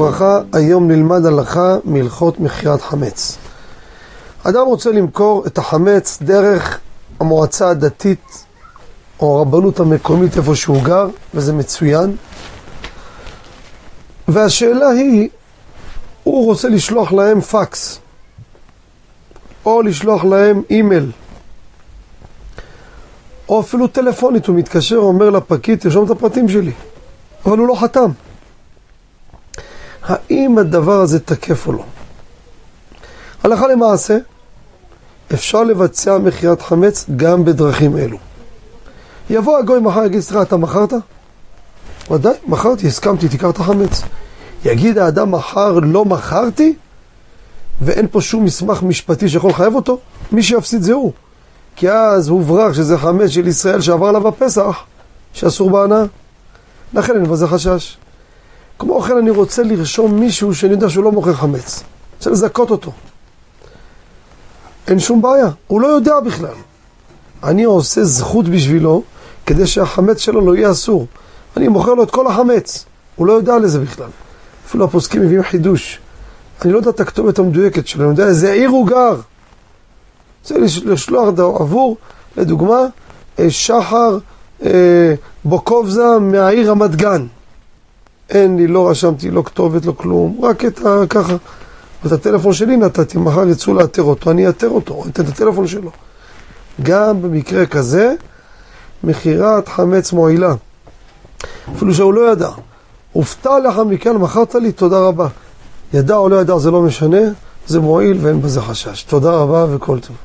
וברכה, היום נלמד הלכה מהלכות מכירת חמץ. אדם רוצה למכור את החמץ דרך המועצה הדתית או הרבנות המקומית איפה שהוא גר, וזה מצוין. והשאלה היא, הוא רוצה לשלוח להם פקס, או לשלוח להם אימייל, או אפילו טלפונית, הוא מתקשר, אומר לפקיד, תרשום את הפרטים שלי, אבל הוא לא חתם. האם הדבר הזה תקף או לא? הלכה למעשה, אפשר לבצע מכירת חמץ גם בדרכים אלו. יבוא הגוי מחר, יגיד, סליחה, אתה מכרת? ודאי, מכרתי, הסכמתי, תיקח את החמץ. יגיד האדם מחר, לא מכרתי? ואין פה שום מסמך משפטי שיכול לחייב אותו? מי שיפסיד זה הוא. כי אז הוברח שזה חמץ של ישראל שעבר עליו הפסח, שאסור בהנאה. לכן אין בזה חשש. כמו כן אני רוצה לרשום מישהו שאני יודע שהוא לא מוכר חמץ. רוצה לזכות אותו. אין שום בעיה, הוא לא יודע בכלל. אני עושה זכות בשבילו כדי שהחמץ שלו לא יהיה אסור. אני מוכר לו את כל החמץ, הוא לא יודע לזה בכלל. אפילו הפוסקים מביאים חידוש. אני לא יודע את הכתובת המדויקת שלו, אני יודע איזה עיר הוא גר. רוצה לשלוח עבור, לדוגמה, אה, שחר אה, בוקובזה מהעיר רמת גן. אין לי, לא רשמתי, לא כתובת, לא כלום, רק את ה... ככה. ואת הטלפון שלי נתתי, מחר יצאו לאתר אותו, אני אאתר אותו, אתן את הטלפון שלו. גם במקרה כזה, מכירת חמץ מועילה. אפילו שהוא לא ידע. הופתע לך מכאן, מכרת לי, תודה רבה. ידע או לא ידע, זה לא משנה, זה מועיל ואין בזה חשש. תודה רבה וכל טוב.